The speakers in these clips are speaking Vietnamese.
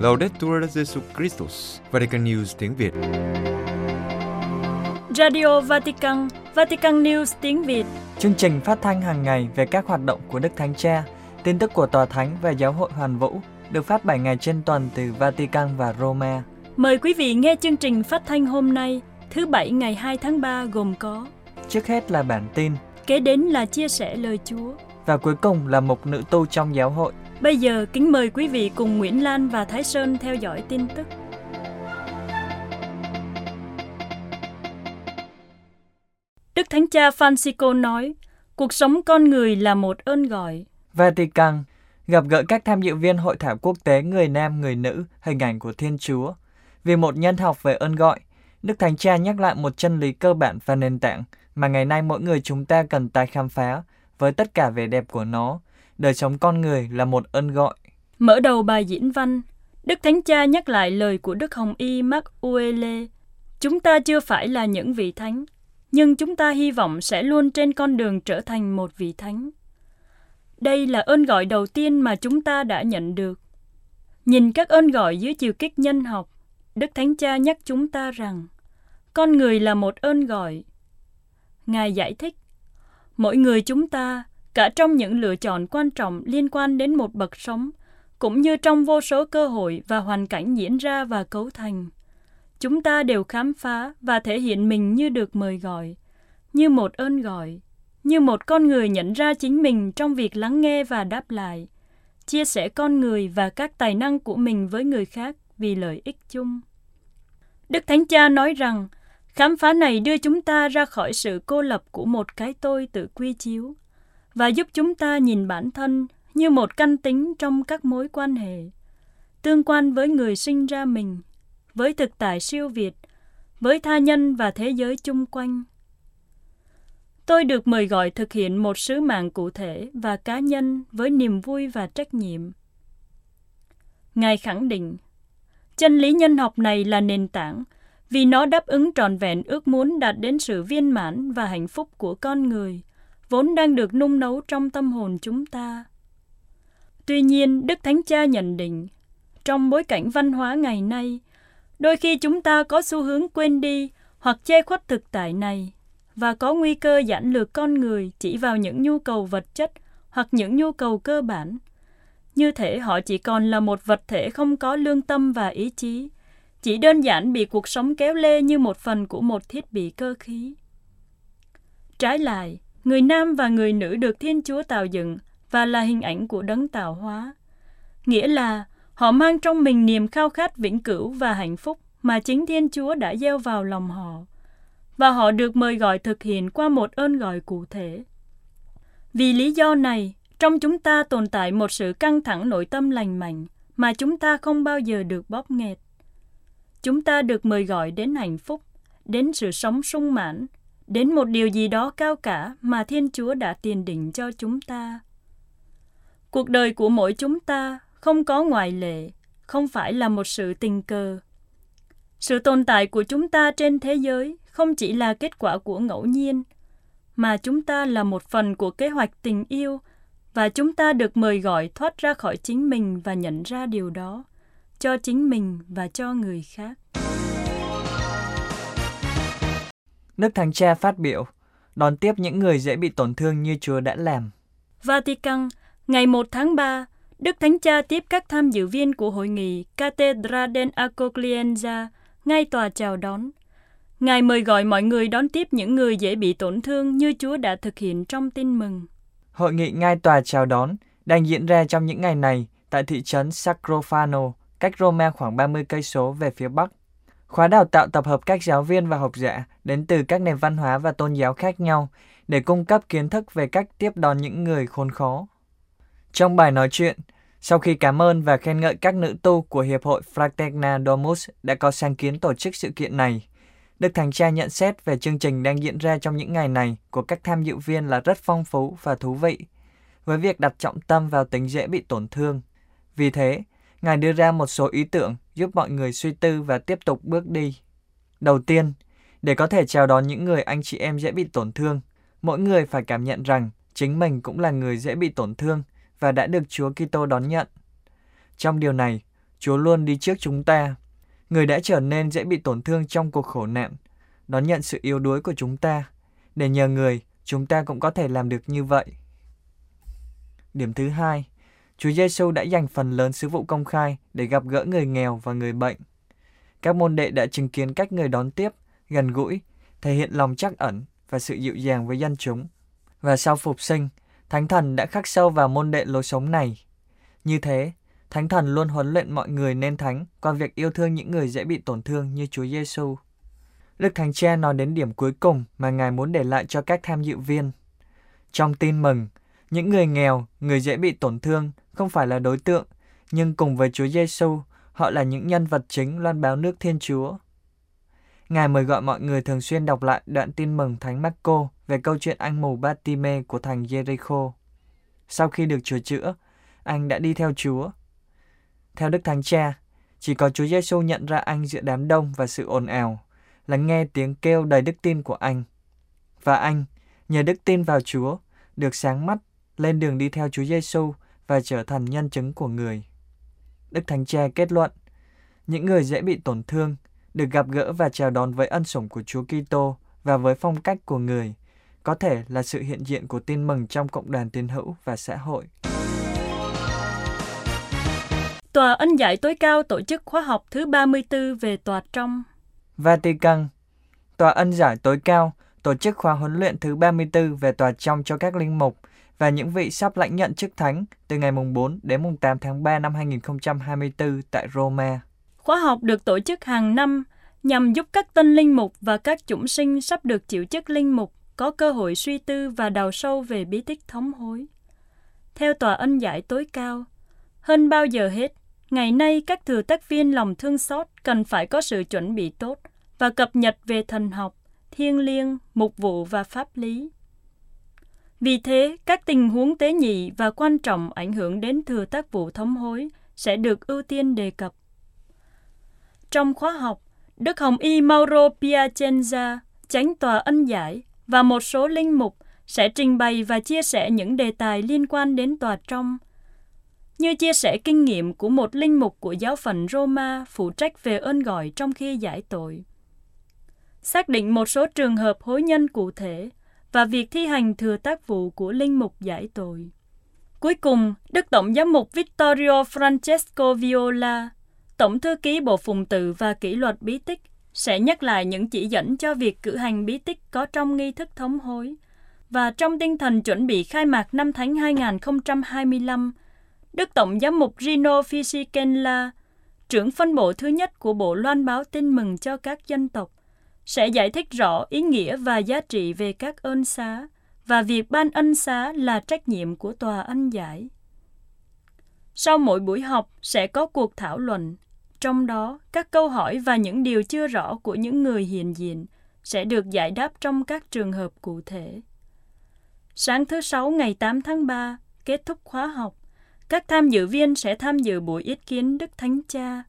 Laudetur Jesu Christus, Vatican News tiếng Việt. Radio Vatican, Vatican News tiếng Việt. Chương trình phát thanh hàng ngày về các hoạt động của Đức Thánh Cha, tin tức của Tòa Thánh và Giáo hội Hoàn Vũ được phát 7 ngày trên tuần từ Vatican và Roma. Mời quý vị nghe chương trình phát thanh hôm nay, thứ Bảy ngày 2 tháng 3 gồm có Trước hết là bản tin, Kế đến là chia sẻ lời Chúa. Và cuối cùng là một nữ tu trong giáo hội. Bây giờ kính mời quý vị cùng Nguyễn Lan và Thái Sơn theo dõi tin tức. Đức Thánh Cha Francisco nói, cuộc sống con người là một ơn gọi. Vatican gặp gỡ các tham dự viên hội thảo quốc tế người nam người nữ hình ảnh của Thiên Chúa. Vì một nhân học về ơn gọi, Đức Thánh Cha nhắc lại một chân lý cơ bản và nền tảng mà ngày nay mỗi người chúng ta cần tái khám phá với tất cả vẻ đẹp của nó. Đời sống con người là một ơn gọi. Mở đầu bài diễn văn, Đức Thánh Cha nhắc lại lời của Đức Hồng Y Mark Uele. Chúng ta chưa phải là những vị thánh, nhưng chúng ta hy vọng sẽ luôn trên con đường trở thành một vị thánh. Đây là ơn gọi đầu tiên mà chúng ta đã nhận được. Nhìn các ơn gọi dưới chiều kích nhân học, Đức Thánh Cha nhắc chúng ta rằng con người là một ơn gọi. Ngài giải thích, mỗi người chúng ta, cả trong những lựa chọn quan trọng liên quan đến một bậc sống, cũng như trong vô số cơ hội và hoàn cảnh diễn ra và cấu thành. Chúng ta đều khám phá và thể hiện mình như được mời gọi, như một ơn gọi, như một con người nhận ra chính mình trong việc lắng nghe và đáp lại, chia sẻ con người và các tài năng của mình với người khác vì lợi ích chung. Đức Thánh Cha nói rằng, khám phá này đưa chúng ta ra khỏi sự cô lập của một cái tôi tự quy chiếu và giúp chúng ta nhìn bản thân như một căn tính trong các mối quan hệ, tương quan với người sinh ra mình, với thực tại siêu việt, với tha nhân và thế giới chung quanh. Tôi được mời gọi thực hiện một sứ mạng cụ thể và cá nhân với niềm vui và trách nhiệm. Ngài khẳng định, chân lý nhân học này là nền tảng vì nó đáp ứng trọn vẹn ước muốn đạt đến sự viên mãn và hạnh phúc của con người, vốn đang được nung nấu trong tâm hồn chúng ta. Tuy nhiên, Đức Thánh Cha nhận định, trong bối cảnh văn hóa ngày nay, đôi khi chúng ta có xu hướng quên đi hoặc che khuất thực tại này và có nguy cơ giản lược con người chỉ vào những nhu cầu vật chất hoặc những nhu cầu cơ bản. Như thể họ chỉ còn là một vật thể không có lương tâm và ý chí, chỉ đơn giản bị cuộc sống kéo lê như một phần của một thiết bị cơ khí. Trái lại, người nam và người nữ được Thiên Chúa tạo dựng và là hình ảnh của đấng tạo hóa. Nghĩa là họ mang trong mình niềm khao khát vĩnh cửu và hạnh phúc mà chính Thiên Chúa đã gieo vào lòng họ. Và họ được mời gọi thực hiện qua một ơn gọi cụ thể. Vì lý do này, trong chúng ta tồn tại một sự căng thẳng nội tâm lành mạnh mà chúng ta không bao giờ được bóp nghẹt. Chúng ta được mời gọi đến hạnh phúc, đến sự sống sung mãn, đến một điều gì đó cao cả mà Thiên Chúa đã tiền định cho chúng ta. Cuộc đời của mỗi chúng ta không có ngoại lệ, không phải là một sự tình cờ. Sự tồn tại của chúng ta trên thế giới không chỉ là kết quả của ngẫu nhiên, mà chúng ta là một phần của kế hoạch tình yêu và chúng ta được mời gọi thoát ra khỏi chính mình và nhận ra điều đó cho chính mình và cho người khác. Đức Thánh Cha phát biểu, đón tiếp những người dễ bị tổn thương như Chúa đã làm. Vatican, ngày 1 tháng 3, Đức Thánh Cha tiếp các tham dự viên của hội nghị Cathedra del Accoglienza ngay tòa chào đón. Ngài mời gọi mọi người đón tiếp những người dễ bị tổn thương như Chúa đã thực hiện trong tin mừng. Hội nghị ngai tòa chào đón đang diễn ra trong những ngày này tại thị trấn Sacrofano, cách Roma khoảng 30 cây số về phía bắc. Khóa đào tạo tập hợp các giáo viên và học giả đến từ các nền văn hóa và tôn giáo khác nhau để cung cấp kiến thức về cách tiếp đón những người khốn khó. Trong bài nói chuyện, sau khi cảm ơn và khen ngợi các nữ tu của Hiệp hội Fraterna Domus đã có sáng kiến tổ chức sự kiện này, Đức Thánh Cha nhận xét về chương trình đang diễn ra trong những ngày này của các tham dự viên là rất phong phú và thú vị, với việc đặt trọng tâm vào tính dễ bị tổn thương. Vì thế, Ngài đưa ra một số ý tưởng giúp mọi người suy tư và tiếp tục bước đi. Đầu tiên, để có thể chào đón những người anh chị em dễ bị tổn thương, mỗi người phải cảm nhận rằng chính mình cũng là người dễ bị tổn thương và đã được Chúa Kitô đón nhận. Trong điều này, Chúa luôn đi trước chúng ta. Người đã trở nên dễ bị tổn thương trong cuộc khổ nạn, đón nhận sự yếu đuối của chúng ta, để nhờ người, chúng ta cũng có thể làm được như vậy. Điểm thứ hai, Chúa Giêsu đã dành phần lớn sứ vụ công khai để gặp gỡ người nghèo và người bệnh. Các môn đệ đã chứng kiến cách người đón tiếp, gần gũi, thể hiện lòng trắc ẩn và sự dịu dàng với dân chúng. Và sau phục sinh, Thánh Thần đã khắc sâu vào môn đệ lối sống này. Như thế, Thánh Thần luôn huấn luyện mọi người nên thánh qua việc yêu thương những người dễ bị tổn thương như Chúa Giêsu. Đức Thánh Cha nói đến điểm cuối cùng mà Ngài muốn để lại cho các tham dự viên. Trong tin mừng, những người nghèo, người dễ bị tổn thương không phải là đối tượng, nhưng cùng với Chúa Giêsu, họ là những nhân vật chính loan báo nước Thiên Chúa. Ngài mời gọi mọi người thường xuyên đọc lại đoạn tin mừng Thánh Marco về câu chuyện anh mù Batime của thành Jericho. Sau khi được Chúa chữa, anh đã đi theo Chúa. Theo Đức Thánh Cha, chỉ có Chúa Giêsu nhận ra anh giữa đám đông và sự ồn ào, lắng nghe tiếng kêu đầy đức tin của anh. Và anh, nhờ đức tin vào Chúa, được sáng mắt, lên đường đi theo Chúa Giêsu và trở thành nhân chứng của người. Đức Thánh Cha kết luận, những người dễ bị tổn thương được gặp gỡ và chào đón với ân sủng của Chúa Kitô và với phong cách của người, có thể là sự hiện diện của tin mừng trong cộng đoàn tín hữu và xã hội. Tòa ân giải tối cao tổ chức khóa học thứ 34 về tòa trong. Vatican Tòa ân giải tối cao tổ chức khóa huấn luyện thứ 34 về tòa trong cho các linh mục và những vị sắp lãnh nhận chức thánh từ ngày mùng 4 đến mùng 8 tháng 3 năm 2024 tại Roma. Khóa học được tổ chức hàng năm nhằm giúp các tân linh mục và các chủng sinh sắp được chịu chức linh mục có cơ hội suy tư và đào sâu về bí tích thống hối. Theo tòa ân giải tối cao, hơn bao giờ hết, ngày nay các thừa tác viên lòng thương xót cần phải có sự chuẩn bị tốt và cập nhật về thần học, thiêng liêng, mục vụ và pháp lý. Vì thế, các tình huống tế nhị và quan trọng ảnh hưởng đến thừa tác vụ thống hối sẽ được ưu tiên đề cập. Trong khóa học, Đức Hồng Y Mauro Piacenza, chánh tòa ân giải và một số linh mục sẽ trình bày và chia sẻ những đề tài liên quan đến tòa trong, như chia sẻ kinh nghiệm của một linh mục của giáo phận Roma phụ trách về ơn gọi trong khi giải tội. Xác định một số trường hợp hối nhân cụ thể và việc thi hành thừa tác vụ của linh mục giải tội. Cuối cùng, Đức Tổng giám mục Vittorio Francesco Viola, Tổng thư ký Bộ Phụng tự và Kỷ luật bí tích, sẽ nhắc lại những chỉ dẫn cho việc cử hành bí tích có trong nghi thức thống hối. Và trong tinh thần chuẩn bị khai mạc năm Thánh 2025, Đức Tổng giám mục Rino Fisichella, trưởng phân bộ thứ nhất của Bộ Loan báo tin mừng cho các dân tộc, sẽ giải thích rõ ý nghĩa và giá trị về các ơn xá và việc ban ân xá là trách nhiệm của tòa ân giải. Sau mỗi buổi học sẽ có cuộc thảo luận, trong đó các câu hỏi và những điều chưa rõ của những người hiện diện sẽ được giải đáp trong các trường hợp cụ thể. Sáng thứ Sáu ngày 8 tháng 3, kết thúc khóa học, các tham dự viên sẽ tham dự buổi ý kiến Đức Thánh Cha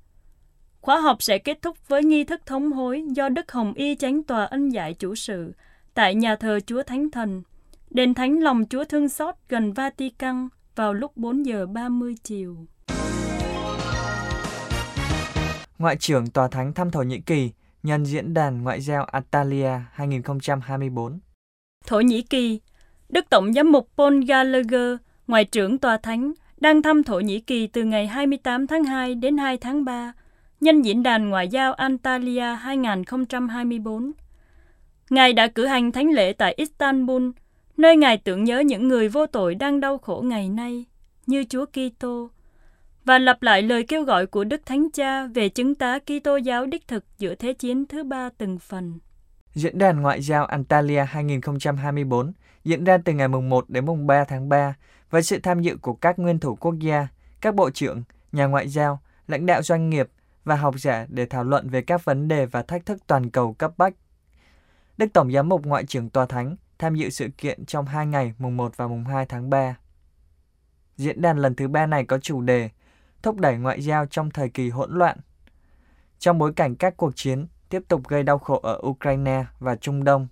Khóa học sẽ kết thúc với nghi thức thống hối do Đức Hồng Y chánh tòa ân giải chủ sự tại nhà thờ Chúa Thánh Thần, đền Thánh Lòng Chúa Thương Xót gần Vatican vào lúc 4 giờ 30 chiều. Ngoại trưởng Tòa Thánh thăm Thổ Nhĩ Kỳ nhân diễn đàn ngoại giao Atalia 2024. Thổ Nhĩ Kỳ, Đức Tổng giám mục Paul Gallagher, Ngoại trưởng Tòa Thánh, đang thăm Thổ Nhĩ Kỳ từ ngày 28 tháng 2 đến 2 tháng 3 nhân diễn đàn ngoại giao Antalya 2024. Ngài đã cử hành thánh lễ tại Istanbul, nơi Ngài tưởng nhớ những người vô tội đang đau khổ ngày nay, như Chúa Kitô, và lặp lại lời kêu gọi của Đức Thánh Cha về chứng tá Kitô giáo đích thực giữa Thế chiến thứ ba từng phần. Diễn đàn Ngoại giao Antalya 2024 diễn ra từ ngày mùng 1 đến mùng 3 tháng 3 với sự tham dự của các nguyên thủ quốc gia, các bộ trưởng, nhà ngoại giao, lãnh đạo doanh nghiệp, và học giả để thảo luận về các vấn đề và thách thức toàn cầu cấp bách. Đức Tổng Giám mục Ngoại trưởng Tòa Thánh tham dự sự kiện trong hai ngày mùng 1 và mùng 2 tháng 3. Diễn đàn lần thứ ba này có chủ đề Thúc đẩy ngoại giao trong thời kỳ hỗn loạn. Trong bối cảnh các cuộc chiến tiếp tục gây đau khổ ở Ukraine và Trung Đông,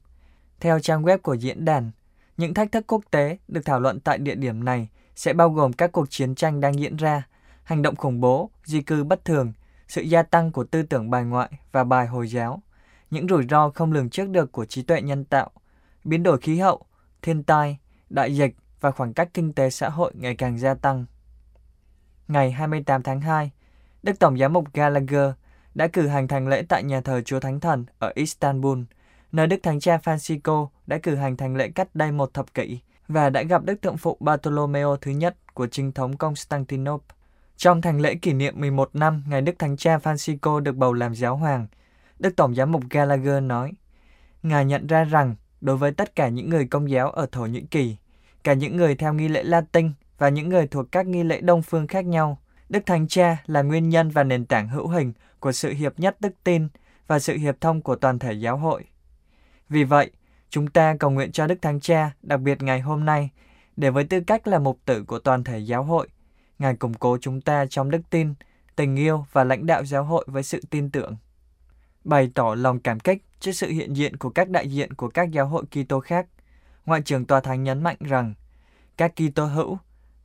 theo trang web của diễn đàn, Những thách thức quốc tế được thảo luận tại địa điểm này sẽ bao gồm các cuộc chiến tranh đang diễn ra, hành động khủng bố, di cư bất thường, sự gia tăng của tư tưởng bài ngoại và bài Hồi giáo, những rủi ro không lường trước được của trí tuệ nhân tạo, biến đổi khí hậu, thiên tai, đại dịch và khoảng cách kinh tế xã hội ngày càng gia tăng. Ngày 28 tháng 2, Đức Tổng giám mục Gallagher đã cử hành thánh lễ tại nhà thờ Chúa Thánh Thần ở Istanbul, nơi Đức Thánh Cha Francisco đã cử hành thánh lễ cách đây một thập kỷ và đã gặp Đức Thượng Phụ Bartolomeo thứ nhất của chính thống Constantinople. Trong thành lễ kỷ niệm 11 năm ngày Đức Thánh Cha Francisco được bầu làm giáo hoàng, Đức Tổng giám mục Gallagher nói, Ngài nhận ra rằng đối với tất cả những người công giáo ở Thổ Nhĩ Kỳ, cả những người theo nghi lễ Latin và những người thuộc các nghi lễ đông phương khác nhau, Đức Thánh Cha là nguyên nhân và nền tảng hữu hình của sự hiệp nhất đức tin và sự hiệp thông của toàn thể giáo hội. Vì vậy, chúng ta cầu nguyện cho Đức Thánh Cha, đặc biệt ngày hôm nay, để với tư cách là mục tử của toàn thể giáo hội, Ngài củng cố chúng ta trong đức tin, tình yêu và lãnh đạo giáo hội với sự tin tưởng. Bày tỏ lòng cảm kích trước sự hiện diện của các đại diện của các giáo hội Kitô khác, Ngoại trưởng Tòa Thánh nhấn mạnh rằng các Kitô hữu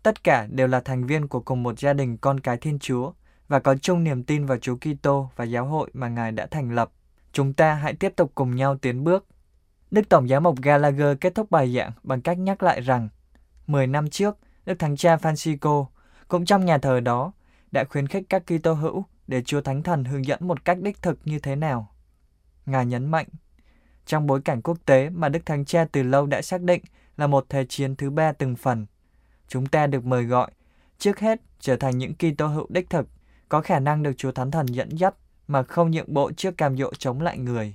tất cả đều là thành viên của cùng một gia đình con cái Thiên Chúa và có chung niềm tin vào Chúa Kitô và giáo hội mà Ngài đã thành lập. Chúng ta hãy tiếp tục cùng nhau tiến bước. Đức Tổng giám mục Gallagher kết thúc bài giảng bằng cách nhắc lại rằng 10 năm trước, Đức Thánh Cha Francisco cũng trong nhà thờ đó đã khuyến khích các Kitô hữu để Chúa Thánh Thần hướng dẫn một cách đích thực như thế nào. Ngài nhấn mạnh, trong bối cảnh quốc tế mà Đức Thánh Cha từ lâu đã xác định là một thế chiến thứ ba từng phần, chúng ta được mời gọi trước hết trở thành những Kitô hữu đích thực, có khả năng được Chúa Thánh Thần dẫn dắt mà không nhượng bộ trước cam dỗ chống lại người.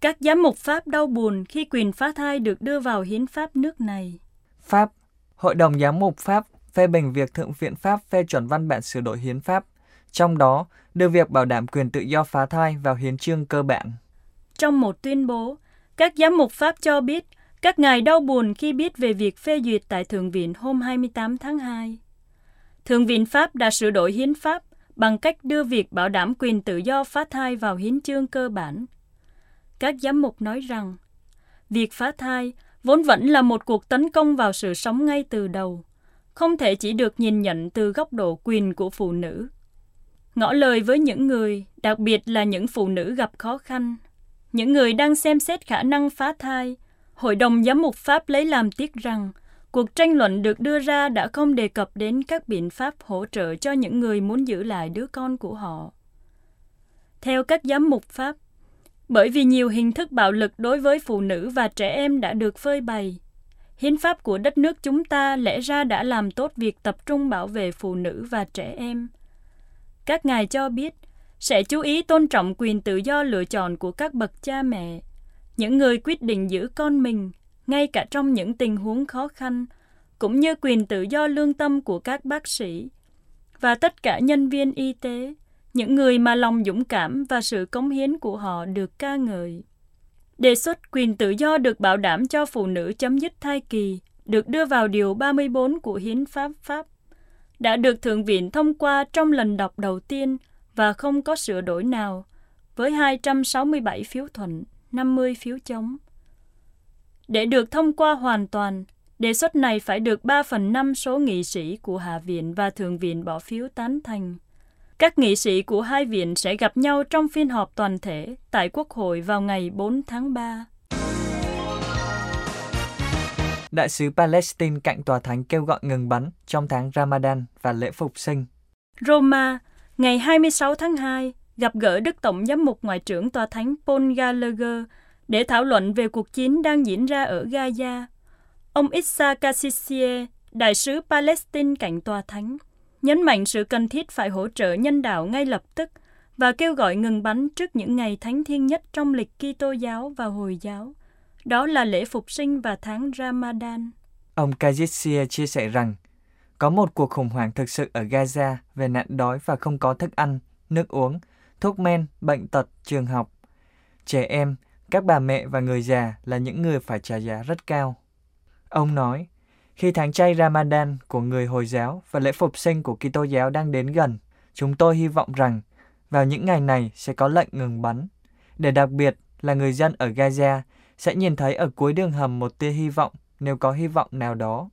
Các giám mục Pháp đau buồn khi quyền phá thai được đưa vào hiến pháp nước này. Pháp Hội đồng giám mục Pháp phê bình việc Thượng viện Pháp phê chuẩn văn bản sửa đổi hiến pháp, trong đó đưa việc bảo đảm quyền tự do phá thai vào hiến chương cơ bản. Trong một tuyên bố, các giám mục Pháp cho biết các ngài đau buồn khi biết về việc phê duyệt tại Thượng viện hôm 28 tháng 2. Thượng viện Pháp đã sửa đổi hiến pháp bằng cách đưa việc bảo đảm quyền tự do phá thai vào hiến chương cơ bản. Các giám mục nói rằng, việc phá thai vốn vẫn là một cuộc tấn công vào sự sống ngay từ đầu, không thể chỉ được nhìn nhận từ góc độ quyền của phụ nữ. Ngõ lời với những người, đặc biệt là những phụ nữ gặp khó khăn, những người đang xem xét khả năng phá thai, Hội đồng Giám mục Pháp lấy làm tiếc rằng cuộc tranh luận được đưa ra đã không đề cập đến các biện pháp hỗ trợ cho những người muốn giữ lại đứa con của họ. Theo các giám mục Pháp, bởi vì nhiều hình thức bạo lực đối với phụ nữ và trẻ em đã được phơi bày, hiến pháp của đất nước chúng ta lẽ ra đã làm tốt việc tập trung bảo vệ phụ nữ và trẻ em. Các ngài cho biết sẽ chú ý tôn trọng quyền tự do lựa chọn của các bậc cha mẹ những người quyết định giữ con mình ngay cả trong những tình huống khó khăn cũng như quyền tự do lương tâm của các bác sĩ và tất cả nhân viên y tế những người mà lòng dũng cảm và sự cống hiến của họ được ca ngợi đề xuất quyền tự do được bảo đảm cho phụ nữ chấm dứt thai kỳ được đưa vào điều 34 của Hiến pháp Pháp đã được Thượng viện thông qua trong lần đọc đầu tiên và không có sửa đổi nào với 267 phiếu thuận. 50 phiếu chống. Để được thông qua hoàn toàn, đề xuất này phải được 3 phần 5 số nghị sĩ của Hạ viện và Thượng viện bỏ phiếu tán thành. Các nghị sĩ của hai viện sẽ gặp nhau trong phiên họp toàn thể tại Quốc hội vào ngày 4 tháng 3. Đại sứ Palestine cạnh tòa thánh kêu gọi ngừng bắn trong tháng Ramadan và lễ phục sinh. Roma, ngày 26 tháng 2, gặp gỡ Đức Tổng giám mục Ngoại trưởng Tòa Thánh Paul Gallagher để thảo luận về cuộc chiến đang diễn ra ở Gaza. Ông Issa Kassisie, đại sứ Palestine cạnh Tòa Thánh, nhấn mạnh sự cần thiết phải hỗ trợ nhân đạo ngay lập tức và kêu gọi ngừng bắn trước những ngày thánh thiêng nhất trong lịch Kitô giáo và Hồi giáo. Đó là lễ phục sinh và tháng Ramadan. Ông Kajitsia chia sẻ rằng, có một cuộc khủng hoảng thực sự ở Gaza về nạn đói và không có thức ăn, nước uống, thuốc men, bệnh tật, trường học. Trẻ em, các bà mẹ và người già là những người phải trả giá rất cao. Ông nói, khi tháng chay Ramadan của người Hồi giáo và lễ phục sinh của Kitô giáo đang đến gần, chúng tôi hy vọng rằng vào những ngày này sẽ có lệnh ngừng bắn, để đặc biệt là người dân ở Gaza sẽ nhìn thấy ở cuối đường hầm một tia hy vọng nếu có hy vọng nào đó.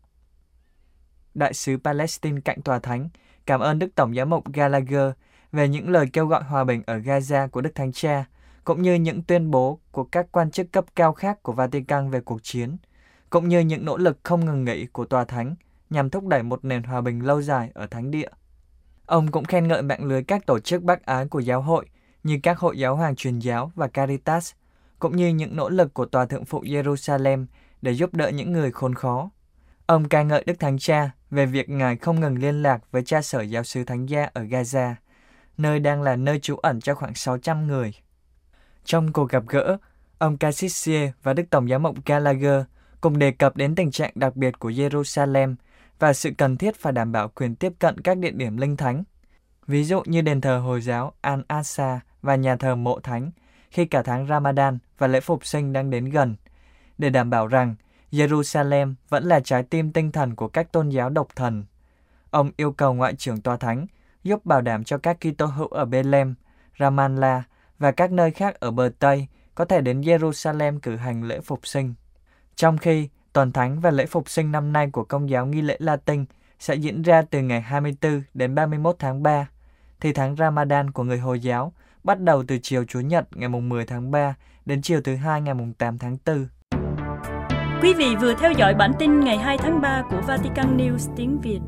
Đại sứ Palestine cạnh tòa thánh cảm ơn Đức Tổng giám mục Gallagher về những lời kêu gọi hòa bình ở Gaza của Đức Thánh Cha, cũng như những tuyên bố của các quan chức cấp cao khác của Vatican về cuộc chiến, cũng như những nỗ lực không ngừng nghỉ của tòa thánh nhằm thúc đẩy một nền hòa bình lâu dài ở thánh địa. Ông cũng khen ngợi mạng lưới các tổ chức bác ái của giáo hội như các hội giáo hoàng truyền giáo và Caritas, cũng như những nỗ lực của Tòa Thượng phụ Jerusalem để giúp đỡ những người khốn khó. Ông ca ngợi Đức Thánh Cha về việc Ngài không ngừng liên lạc với cha sở giáo sứ Thánh Gia ở Gaza, nơi đang là nơi trú ẩn cho khoảng 600 người. Trong cuộc gặp gỡ, ông Cassissier và Đức Tổng giám mục Gallagher cùng đề cập đến tình trạng đặc biệt của Jerusalem và sự cần thiết phải đảm bảo quyền tiếp cận các địa điểm linh thánh, ví dụ như đền thờ Hồi giáo Al-Aqsa và nhà thờ Mộ Thánh, khi cả tháng Ramadan và lễ phục sinh đang đến gần, để đảm bảo rằng Jerusalem vẫn là trái tim tinh thần của các tôn giáo độc thần. Ông yêu cầu Ngoại trưởng Tòa Thánh giúp bảo đảm cho các Kitô hữu ở Bethlehem, Ramallah và các nơi khác ở bờ Tây có thể đến Jerusalem cử hành lễ phục sinh. Trong khi Tuần Thánh và lễ phục sinh năm nay của Công giáo nghi lễ Latin sẽ diễn ra từ ngày 24 đến 31 tháng 3, thì tháng Ramadan của người Hồi giáo bắt đầu từ chiều Chủ nhật ngày 10 tháng 3 đến chiều thứ hai ngày 8 tháng 4. Quý vị vừa theo dõi bản tin ngày 2 tháng 3 của Vatican News tiếng Việt.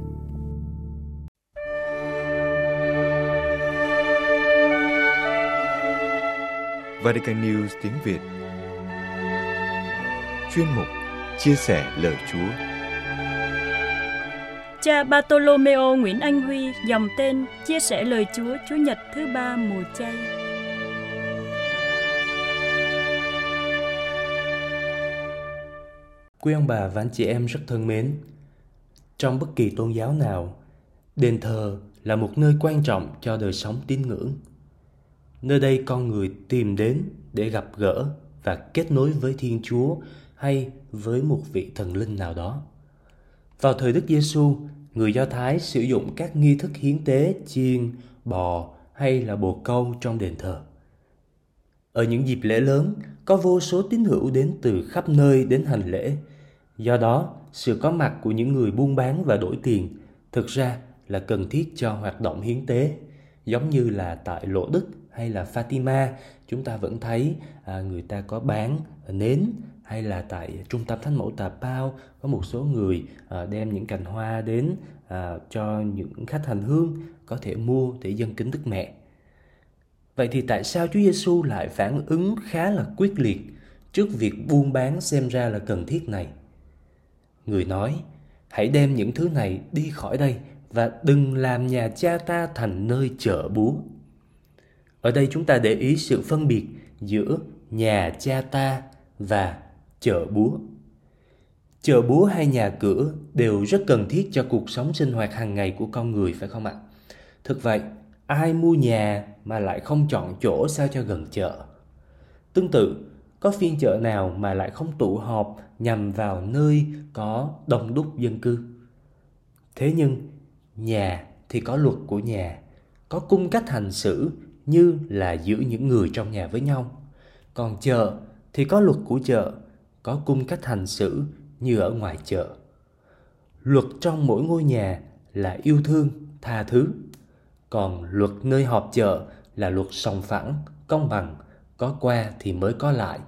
Vatican News tiếng Việt Chuyên mục Chia sẻ lời Chúa Cha Bartolomeo Nguyễn Anh Huy dòng tên Chia sẻ lời Chúa Chủ nhật thứ ba mùa chay Quý ông bà và anh chị em rất thân mến, trong bất kỳ tôn giáo nào, đền thờ là một nơi quan trọng cho đời sống tín ngưỡng. Nơi đây con người tìm đến để gặp gỡ và kết nối với Thiên Chúa hay với một vị thần linh nào đó. Vào thời Đức Giêsu, người Do Thái sử dụng các nghi thức hiến tế chiên, bò hay là bồ câu trong đền thờ. Ở những dịp lễ lớn, có vô số tín hữu đến từ khắp nơi đến hành lễ. Do đó, sự có mặt của những người buôn bán và đổi tiền thực ra là cần thiết cho hoạt động hiến tế. Giống như là tại Lộ Đức hay là Fatima, chúng ta vẫn thấy à, người ta có bán nến hay là tại trung tâm thánh mẫu Tà Bao có một số người à, đem những cành hoa đến à, cho những khách hành hương có thể mua để dân kính Đức Mẹ. Vậy thì tại sao Chúa Giêsu lại phản ứng khá là quyết liệt trước việc buôn bán xem ra là cần thiết này? Người nói, hãy đem những thứ này đi khỏi đây và đừng làm nhà cha ta thành nơi chợ búa. Ở đây chúng ta để ý sự phân biệt giữa nhà cha ta và chợ búa. Chợ búa hay nhà cửa đều rất cần thiết cho cuộc sống sinh hoạt hàng ngày của con người phải không ạ? Thực vậy, ai mua nhà mà lại không chọn chỗ sao cho gần chợ? Tương tự, có phiên chợ nào mà lại không tụ họp nhằm vào nơi có đông đúc dân cư? Thế nhưng, nhà thì có luật của nhà, có cung cách hành xử như là giữ những người trong nhà với nhau. Còn chợ thì có luật của chợ, có cung cách hành xử như ở ngoài chợ. Luật trong mỗi ngôi nhà là yêu thương, tha thứ. Còn luật nơi họp chợ là luật sòng phẳng, công bằng, có qua thì mới có lại.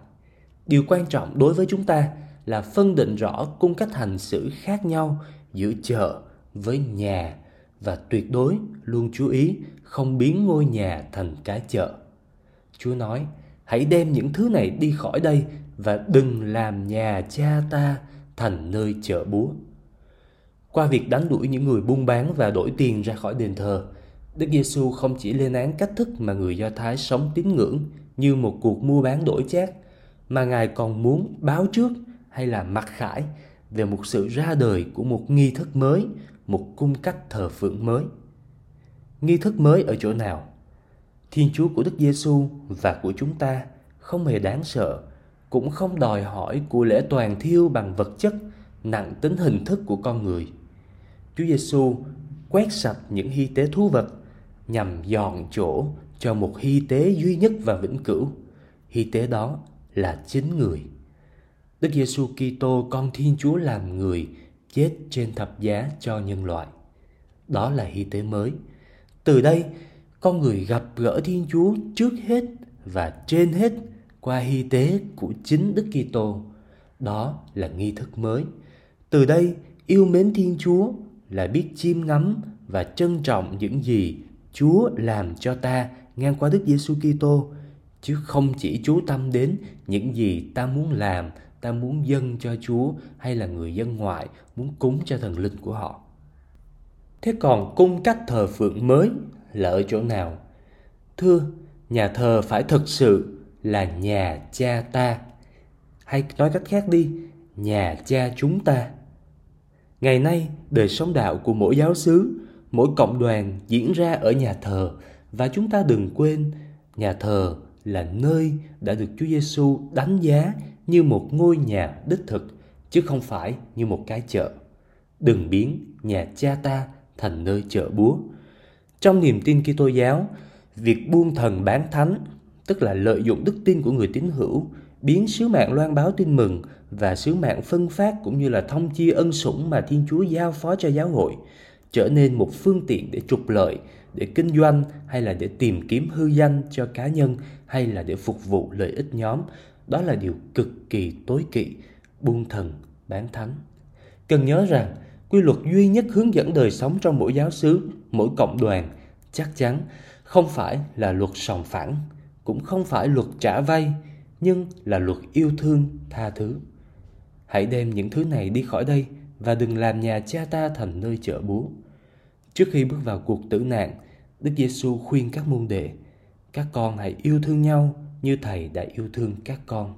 Điều quan trọng đối với chúng ta là phân định rõ cung cách hành xử khác nhau giữa chợ với nhà và tuyệt đối luôn chú ý không biến ngôi nhà thành cái chợ. Chúa nói, hãy đem những thứ này đi khỏi đây và đừng làm nhà cha ta thành nơi chợ búa. Qua việc đánh đuổi những người buôn bán và đổi tiền ra khỏi đền thờ, Đức Giêsu không chỉ lên án cách thức mà người Do Thái sống tín ngưỡng như một cuộc mua bán đổi chác, mà Ngài còn muốn báo trước hay là mặc khải về một sự ra đời của một nghi thức mới, một cung cách thờ phượng mới. Nghi thức mới ở chỗ nào? Thiên Chúa của Đức Giêsu và của chúng ta không hề đáng sợ, cũng không đòi hỏi của lễ toàn thiêu bằng vật chất nặng tính hình thức của con người. Chúa Giêsu quét sạch những hy tế thú vật nhằm dọn chỗ cho một hy tế duy nhất và vĩnh cửu. Hy tế đó là chính người. Đức Giêsu Kitô con Thiên Chúa làm người chết trên thập giá cho nhân loại. Đó là hy tế mới. Từ đây, con người gặp gỡ Thiên Chúa trước hết và trên hết qua hy tế của chính Đức Kitô. Đó là nghi thức mới. Từ đây, yêu mến Thiên Chúa là biết chiêm ngắm và trân trọng những gì Chúa làm cho ta ngang qua Đức Giêsu Kitô chứ không chỉ chú tâm đến những gì ta muốn làm, ta muốn dâng cho Chúa hay là người dân ngoại muốn cúng cho thần linh của họ. Thế còn cung cách thờ phượng mới là ở chỗ nào? Thưa, nhà thờ phải thực sự là nhà cha ta. Hay nói cách khác đi, nhà cha chúng ta. Ngày nay, đời sống đạo của mỗi giáo xứ, mỗi cộng đoàn diễn ra ở nhà thờ và chúng ta đừng quên, nhà thờ là nơi đã được Chúa Giêsu đánh giá như một ngôi nhà đích thực chứ không phải như một cái chợ. Đừng biến nhà cha ta thành nơi chợ búa. Trong niềm tin Kitô giáo, việc buông thần bán thánh, tức là lợi dụng đức tin của người tín hữu, biến sứ mạng loan báo tin mừng và sứ mạng phân phát cũng như là thông chia ân sủng mà Thiên Chúa giao phó cho giáo hội trở nên một phương tiện để trục lợi, để kinh doanh hay là để tìm kiếm hư danh cho cá nhân hay là để phục vụ lợi ích nhóm, đó là điều cực kỳ tối kỵ, buông thần, bán thánh. Cần nhớ rằng, quy luật duy nhất hướng dẫn đời sống trong mỗi giáo xứ, mỗi cộng đoàn chắc chắn không phải là luật sòng phẳng, cũng không phải luật trả vay, nhưng là luật yêu thương, tha thứ. Hãy đem những thứ này đi khỏi đây và đừng làm nhà cha ta thành nơi chợ búa. Trước khi bước vào cuộc tử nạn, Đức Giêsu khuyên các môn đệ, các con hãy yêu thương nhau như Thầy đã yêu thương các con.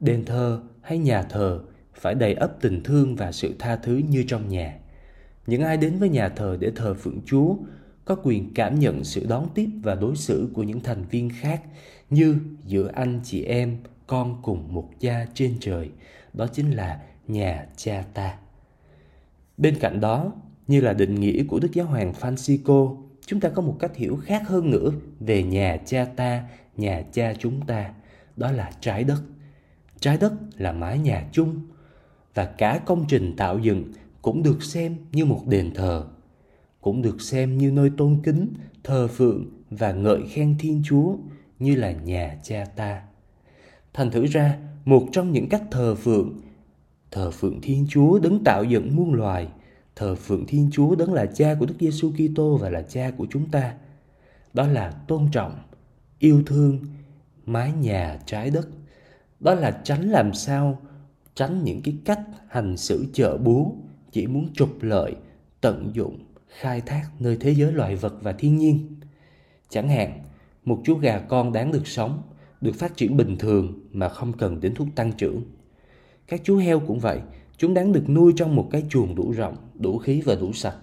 Đền thờ hay nhà thờ phải đầy ấp tình thương và sự tha thứ như trong nhà. Những ai đến với nhà thờ để thờ phượng Chúa có quyền cảm nhận sự đón tiếp và đối xử của những thành viên khác như giữa anh chị em, con cùng một cha trên trời. Đó chính là nhà cha ta. Bên cạnh đó, như là định nghĩa của Đức Giáo hoàng Francisco, chúng ta có một cách hiểu khác hơn nữa về nhà cha ta, nhà cha chúng ta, đó là trái đất. Trái đất là mái nhà chung và cả công trình tạo dựng cũng được xem như một đền thờ, cũng được xem như nơi tôn kính, thờ phượng và ngợi khen Thiên Chúa như là nhà cha ta. Thành thử ra, một trong những cách thờ phượng, thờ phượng Thiên Chúa đấng tạo dựng muôn loài – thờ phượng Thiên Chúa đấng là cha của Đức Giêsu Kitô và là cha của chúng ta. Đó là tôn trọng, yêu thương, mái nhà trái đất. Đó là tránh làm sao tránh những cái cách hành xử chợ búa chỉ muốn trục lợi, tận dụng, khai thác nơi thế giới loài vật và thiên nhiên. Chẳng hạn, một chú gà con đáng được sống, được phát triển bình thường mà không cần đến thuốc tăng trưởng. Các chú heo cũng vậy, Chúng đáng được nuôi trong một cái chuồng đủ rộng, đủ khí và đủ sạch.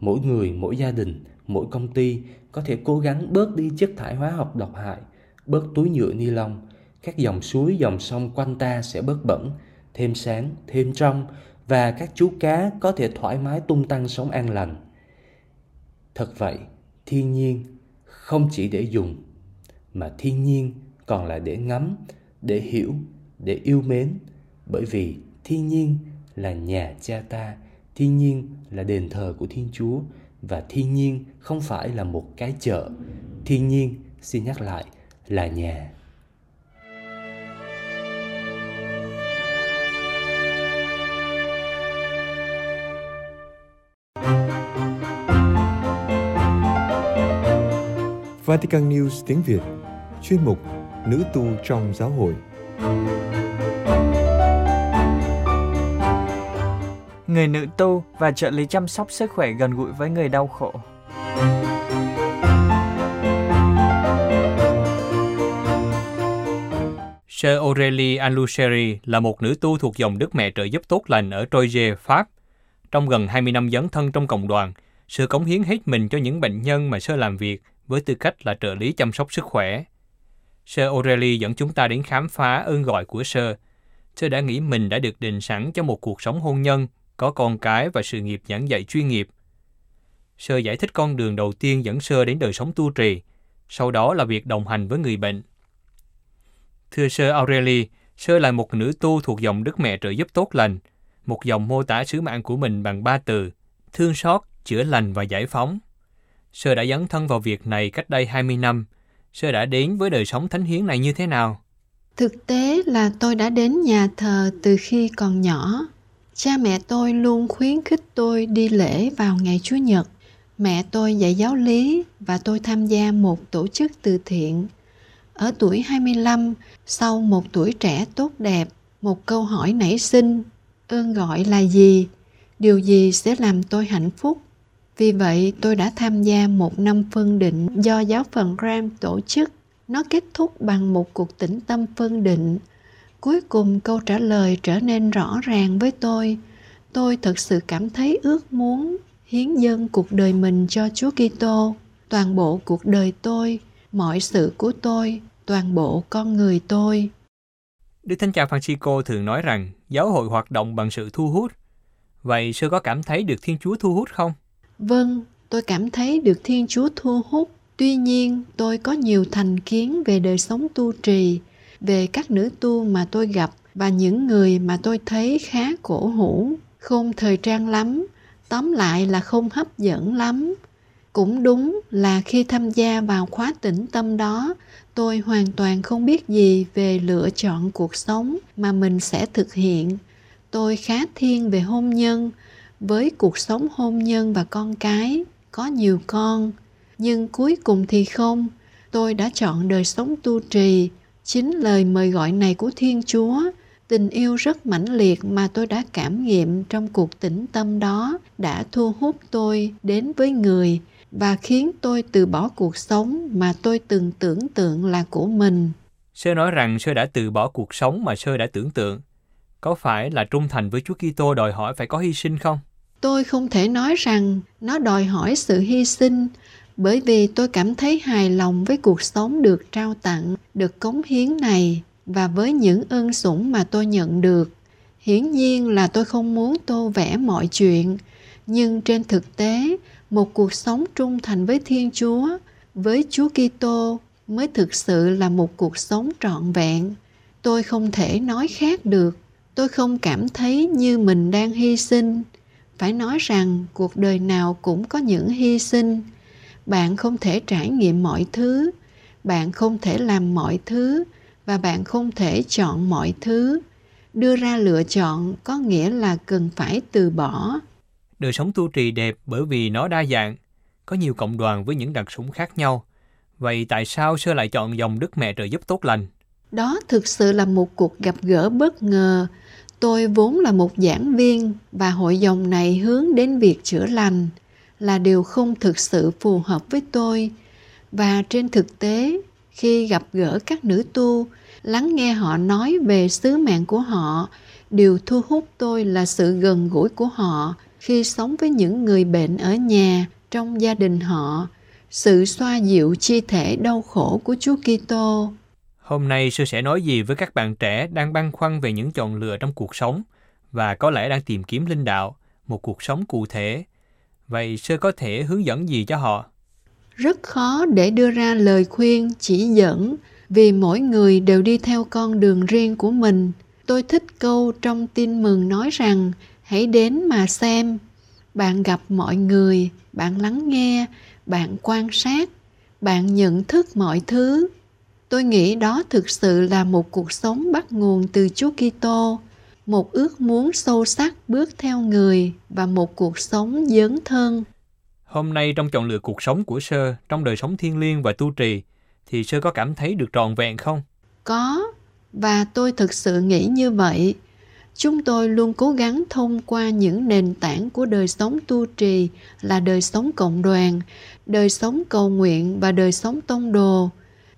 Mỗi người, mỗi gia đình, mỗi công ty có thể cố gắng bớt đi chất thải hóa học độc hại, bớt túi nhựa ni lông. Các dòng suối, dòng sông quanh ta sẽ bớt bẩn, thêm sáng, thêm trong và các chú cá có thể thoải mái tung tăng sống an lành. Thật vậy, thiên nhiên không chỉ để dùng, mà thiên nhiên còn là để ngắm, để hiểu, để yêu mến, bởi vì thiên nhiên là nhà cha ta thiên nhiên là đền thờ của thiên chúa và thiên nhiên không phải là một cái chợ. Thiên nhiên xin nhắc lại là nhà. Vatican News tiếng Việt Chuyên mục Nữ tu trong giáo hội người nữ tu và trợ lý chăm sóc sức khỏe gần gũi với người đau khổ. Sơ Aurélie Anloucheri là một nữ tu thuộc dòng Đức Mẹ trợ giúp tốt lành ở Troyes, Pháp. Trong gần 20 năm dấn thân trong cộng đoàn, Sơ cống hiến hết mình cho những bệnh nhân mà Sơ làm việc với tư cách là trợ lý chăm sóc sức khỏe. Sơ O'Reilly dẫn chúng ta đến khám phá ơn gọi của Sơ. Sơ đã nghĩ mình đã được định sẵn cho một cuộc sống hôn nhân có con cái và sự nghiệp giảng dạy chuyên nghiệp. Sơ giải thích con đường đầu tiên dẫn Sơ đến đời sống tu trì, sau đó là việc đồng hành với người bệnh. Thưa Sơ Aurelie, Sơ là một nữ tu thuộc dòng Đức Mẹ trợ giúp tốt lành, một dòng mô tả sứ mạng của mình bằng ba từ, thương xót, chữa lành và giải phóng. Sơ đã dấn thân vào việc này cách đây 20 năm. Sơ đã đến với đời sống thánh hiến này như thế nào? Thực tế là tôi đã đến nhà thờ từ khi còn nhỏ. Cha mẹ tôi luôn khuyến khích tôi đi lễ vào ngày Chúa Nhật. Mẹ tôi dạy giáo lý và tôi tham gia một tổ chức từ thiện. Ở tuổi 25, sau một tuổi trẻ tốt đẹp, một câu hỏi nảy sinh, ơn gọi là gì? Điều gì sẽ làm tôi hạnh phúc? Vì vậy, tôi đã tham gia một năm phân định do giáo phận Graham tổ chức. Nó kết thúc bằng một cuộc tĩnh tâm phân định. Cuối cùng câu trả lời trở nên rõ ràng với tôi. Tôi thật sự cảm thấy ước muốn hiến dâng cuộc đời mình cho Chúa Kitô, toàn bộ cuộc đời tôi, mọi sự của tôi, toàn bộ con người tôi. Đức Thánh Cha Francisco thường nói rằng giáo hội hoạt động bằng sự thu hút. Vậy sư có cảm thấy được Thiên Chúa thu hút không? Vâng, tôi cảm thấy được Thiên Chúa thu hút. Tuy nhiên, tôi có nhiều thành kiến về đời sống tu trì, về các nữ tu mà tôi gặp và những người mà tôi thấy khá cổ hủ, không thời trang lắm, tóm lại là không hấp dẫn lắm. Cũng đúng là khi tham gia vào khóa tĩnh tâm đó, tôi hoàn toàn không biết gì về lựa chọn cuộc sống mà mình sẽ thực hiện. Tôi khá thiên về hôn nhân, với cuộc sống hôn nhân và con cái, có nhiều con. Nhưng cuối cùng thì không, tôi đã chọn đời sống tu trì, chính lời mời gọi này của Thiên Chúa, tình yêu rất mãnh liệt mà tôi đã cảm nghiệm trong cuộc tĩnh tâm đó đã thu hút tôi đến với người và khiến tôi từ bỏ cuộc sống mà tôi từng tưởng tượng là của mình. Sơ nói rằng Sơ đã từ bỏ cuộc sống mà Sơ đã tưởng tượng. Có phải là trung thành với Chúa Kitô đòi hỏi phải có hy sinh không? Tôi không thể nói rằng nó đòi hỏi sự hy sinh bởi vì tôi cảm thấy hài lòng với cuộc sống được trao tặng, được cống hiến này và với những ơn sủng mà tôi nhận được. Hiển nhiên là tôi không muốn tô vẽ mọi chuyện, nhưng trên thực tế, một cuộc sống trung thành với Thiên Chúa, với Chúa Kitô mới thực sự là một cuộc sống trọn vẹn. Tôi không thể nói khác được. Tôi không cảm thấy như mình đang hy sinh. Phải nói rằng cuộc đời nào cũng có những hy sinh. Bạn không thể trải nghiệm mọi thứ, bạn không thể làm mọi thứ và bạn không thể chọn mọi thứ. Đưa ra lựa chọn có nghĩa là cần phải từ bỏ Đời sống tu trì đẹp bởi vì nó đa dạng, có nhiều cộng đoàn với những đặc sủng khác nhau. Vậy tại sao Sơ lại chọn dòng Đức Mẹ trợ giúp tốt lành? Đó thực sự là một cuộc gặp gỡ bất ngờ. Tôi vốn là một giảng viên và hội dòng này hướng đến việc chữa lành là điều không thực sự phù hợp với tôi. Và trên thực tế, khi gặp gỡ các nữ tu, lắng nghe họ nói về sứ mạng của họ, điều thu hút tôi là sự gần gũi của họ khi sống với những người bệnh ở nhà trong gia đình họ sự xoa dịu chi thể đau khổ của Chúa Kitô. Hôm nay sư sẽ nói gì với các bạn trẻ đang băn khoăn về những chọn lựa trong cuộc sống và có lẽ đang tìm kiếm linh đạo, một cuộc sống cụ thể. Vậy sư có thể hướng dẫn gì cho họ? Rất khó để đưa ra lời khuyên chỉ dẫn vì mỗi người đều đi theo con đường riêng của mình. Tôi thích câu trong tin mừng nói rằng hãy đến mà xem bạn gặp mọi người bạn lắng nghe bạn quan sát bạn nhận thức mọi thứ tôi nghĩ đó thực sự là một cuộc sống bắt nguồn từ chúa kitô một ước muốn sâu sắc bước theo người và một cuộc sống dấn thân. Hôm nay trong chọn lựa cuộc sống của sơ trong đời sống thiêng liêng và tu trì thì sơ có cảm thấy được trọn vẹn không? Có và tôi thực sự nghĩ như vậy. Chúng tôi luôn cố gắng thông qua những nền tảng của đời sống tu trì là đời sống cộng đoàn đời sống cầu nguyện và đời sống tông đồ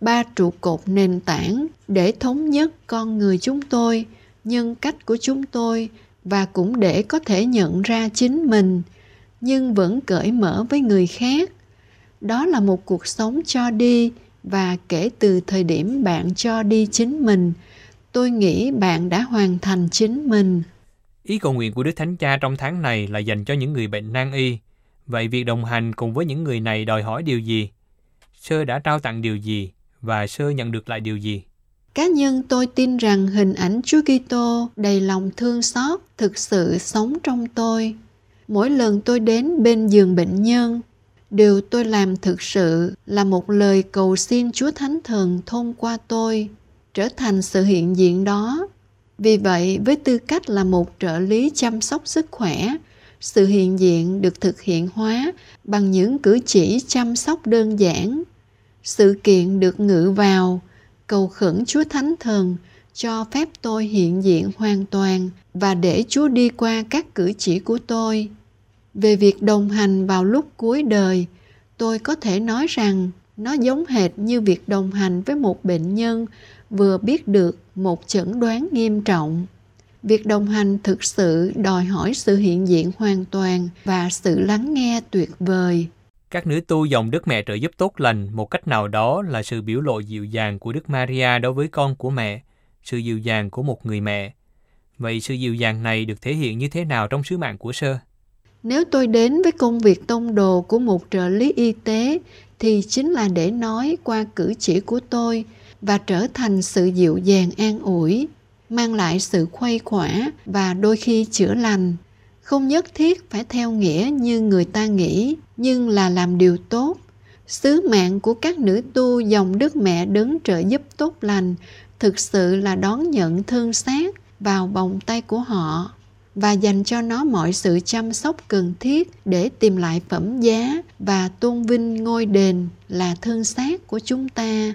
ba trụ cột nền tảng để thống nhất con người chúng tôi, nhân cách của chúng tôi và cũng để có thể nhận ra chính mình, nhưng vẫn cởi mở với người khác đó là một cuộc sống cho đi và kể từ thời điểm bạn cho đi chính mình, tôi nghĩ bạn đã hoàn thành chính mình. Ý cầu nguyện của Đức Thánh Cha trong tháng này là dành cho những người bệnh nan y. Vậy việc đồng hành cùng với những người này đòi hỏi điều gì? Sơ đã trao tặng điều gì và sơ nhận được lại điều gì? Cá nhân tôi tin rằng hình ảnh Chúa Kitô đầy lòng thương xót thực sự sống trong tôi. Mỗi lần tôi đến bên giường bệnh nhân, điều tôi làm thực sự là một lời cầu xin Chúa Thánh Thần thông qua tôi trở thành sự hiện diện đó. Vì vậy, với tư cách là một trợ lý chăm sóc sức khỏe, sự hiện diện được thực hiện hóa bằng những cử chỉ chăm sóc đơn giản. Sự kiện được ngự vào, cầu khẩn Chúa Thánh Thần cho phép tôi hiện diện hoàn toàn và để Chúa đi qua các cử chỉ của tôi. Về việc đồng hành vào lúc cuối đời, tôi có thể nói rằng nó giống hệt như việc đồng hành với một bệnh nhân vừa biết được một chẩn đoán nghiêm trọng. Việc đồng hành thực sự đòi hỏi sự hiện diện hoàn toàn và sự lắng nghe tuyệt vời các nữ tu dòng Đức Mẹ trợ giúp tốt lành một cách nào đó là sự biểu lộ dịu dàng của Đức Maria đối với con của mẹ, sự dịu dàng của một người mẹ. Vậy sự dịu dàng này được thể hiện như thế nào trong sứ mạng của sơ? Nếu tôi đến với công việc tông đồ của một trợ lý y tế thì chính là để nói qua cử chỉ của tôi và trở thành sự dịu dàng an ủi, mang lại sự khuây khỏa và đôi khi chữa lành. Không nhất thiết phải theo nghĩa như người ta nghĩ, nhưng là làm điều tốt. Sứ mạng của các nữ tu dòng Đức Mẹ đứng trợ giúp tốt lành thực sự là đón nhận thương xác vào vòng tay của họ và dành cho nó mọi sự chăm sóc cần thiết để tìm lại phẩm giá và tôn vinh ngôi đền là thân xác của chúng ta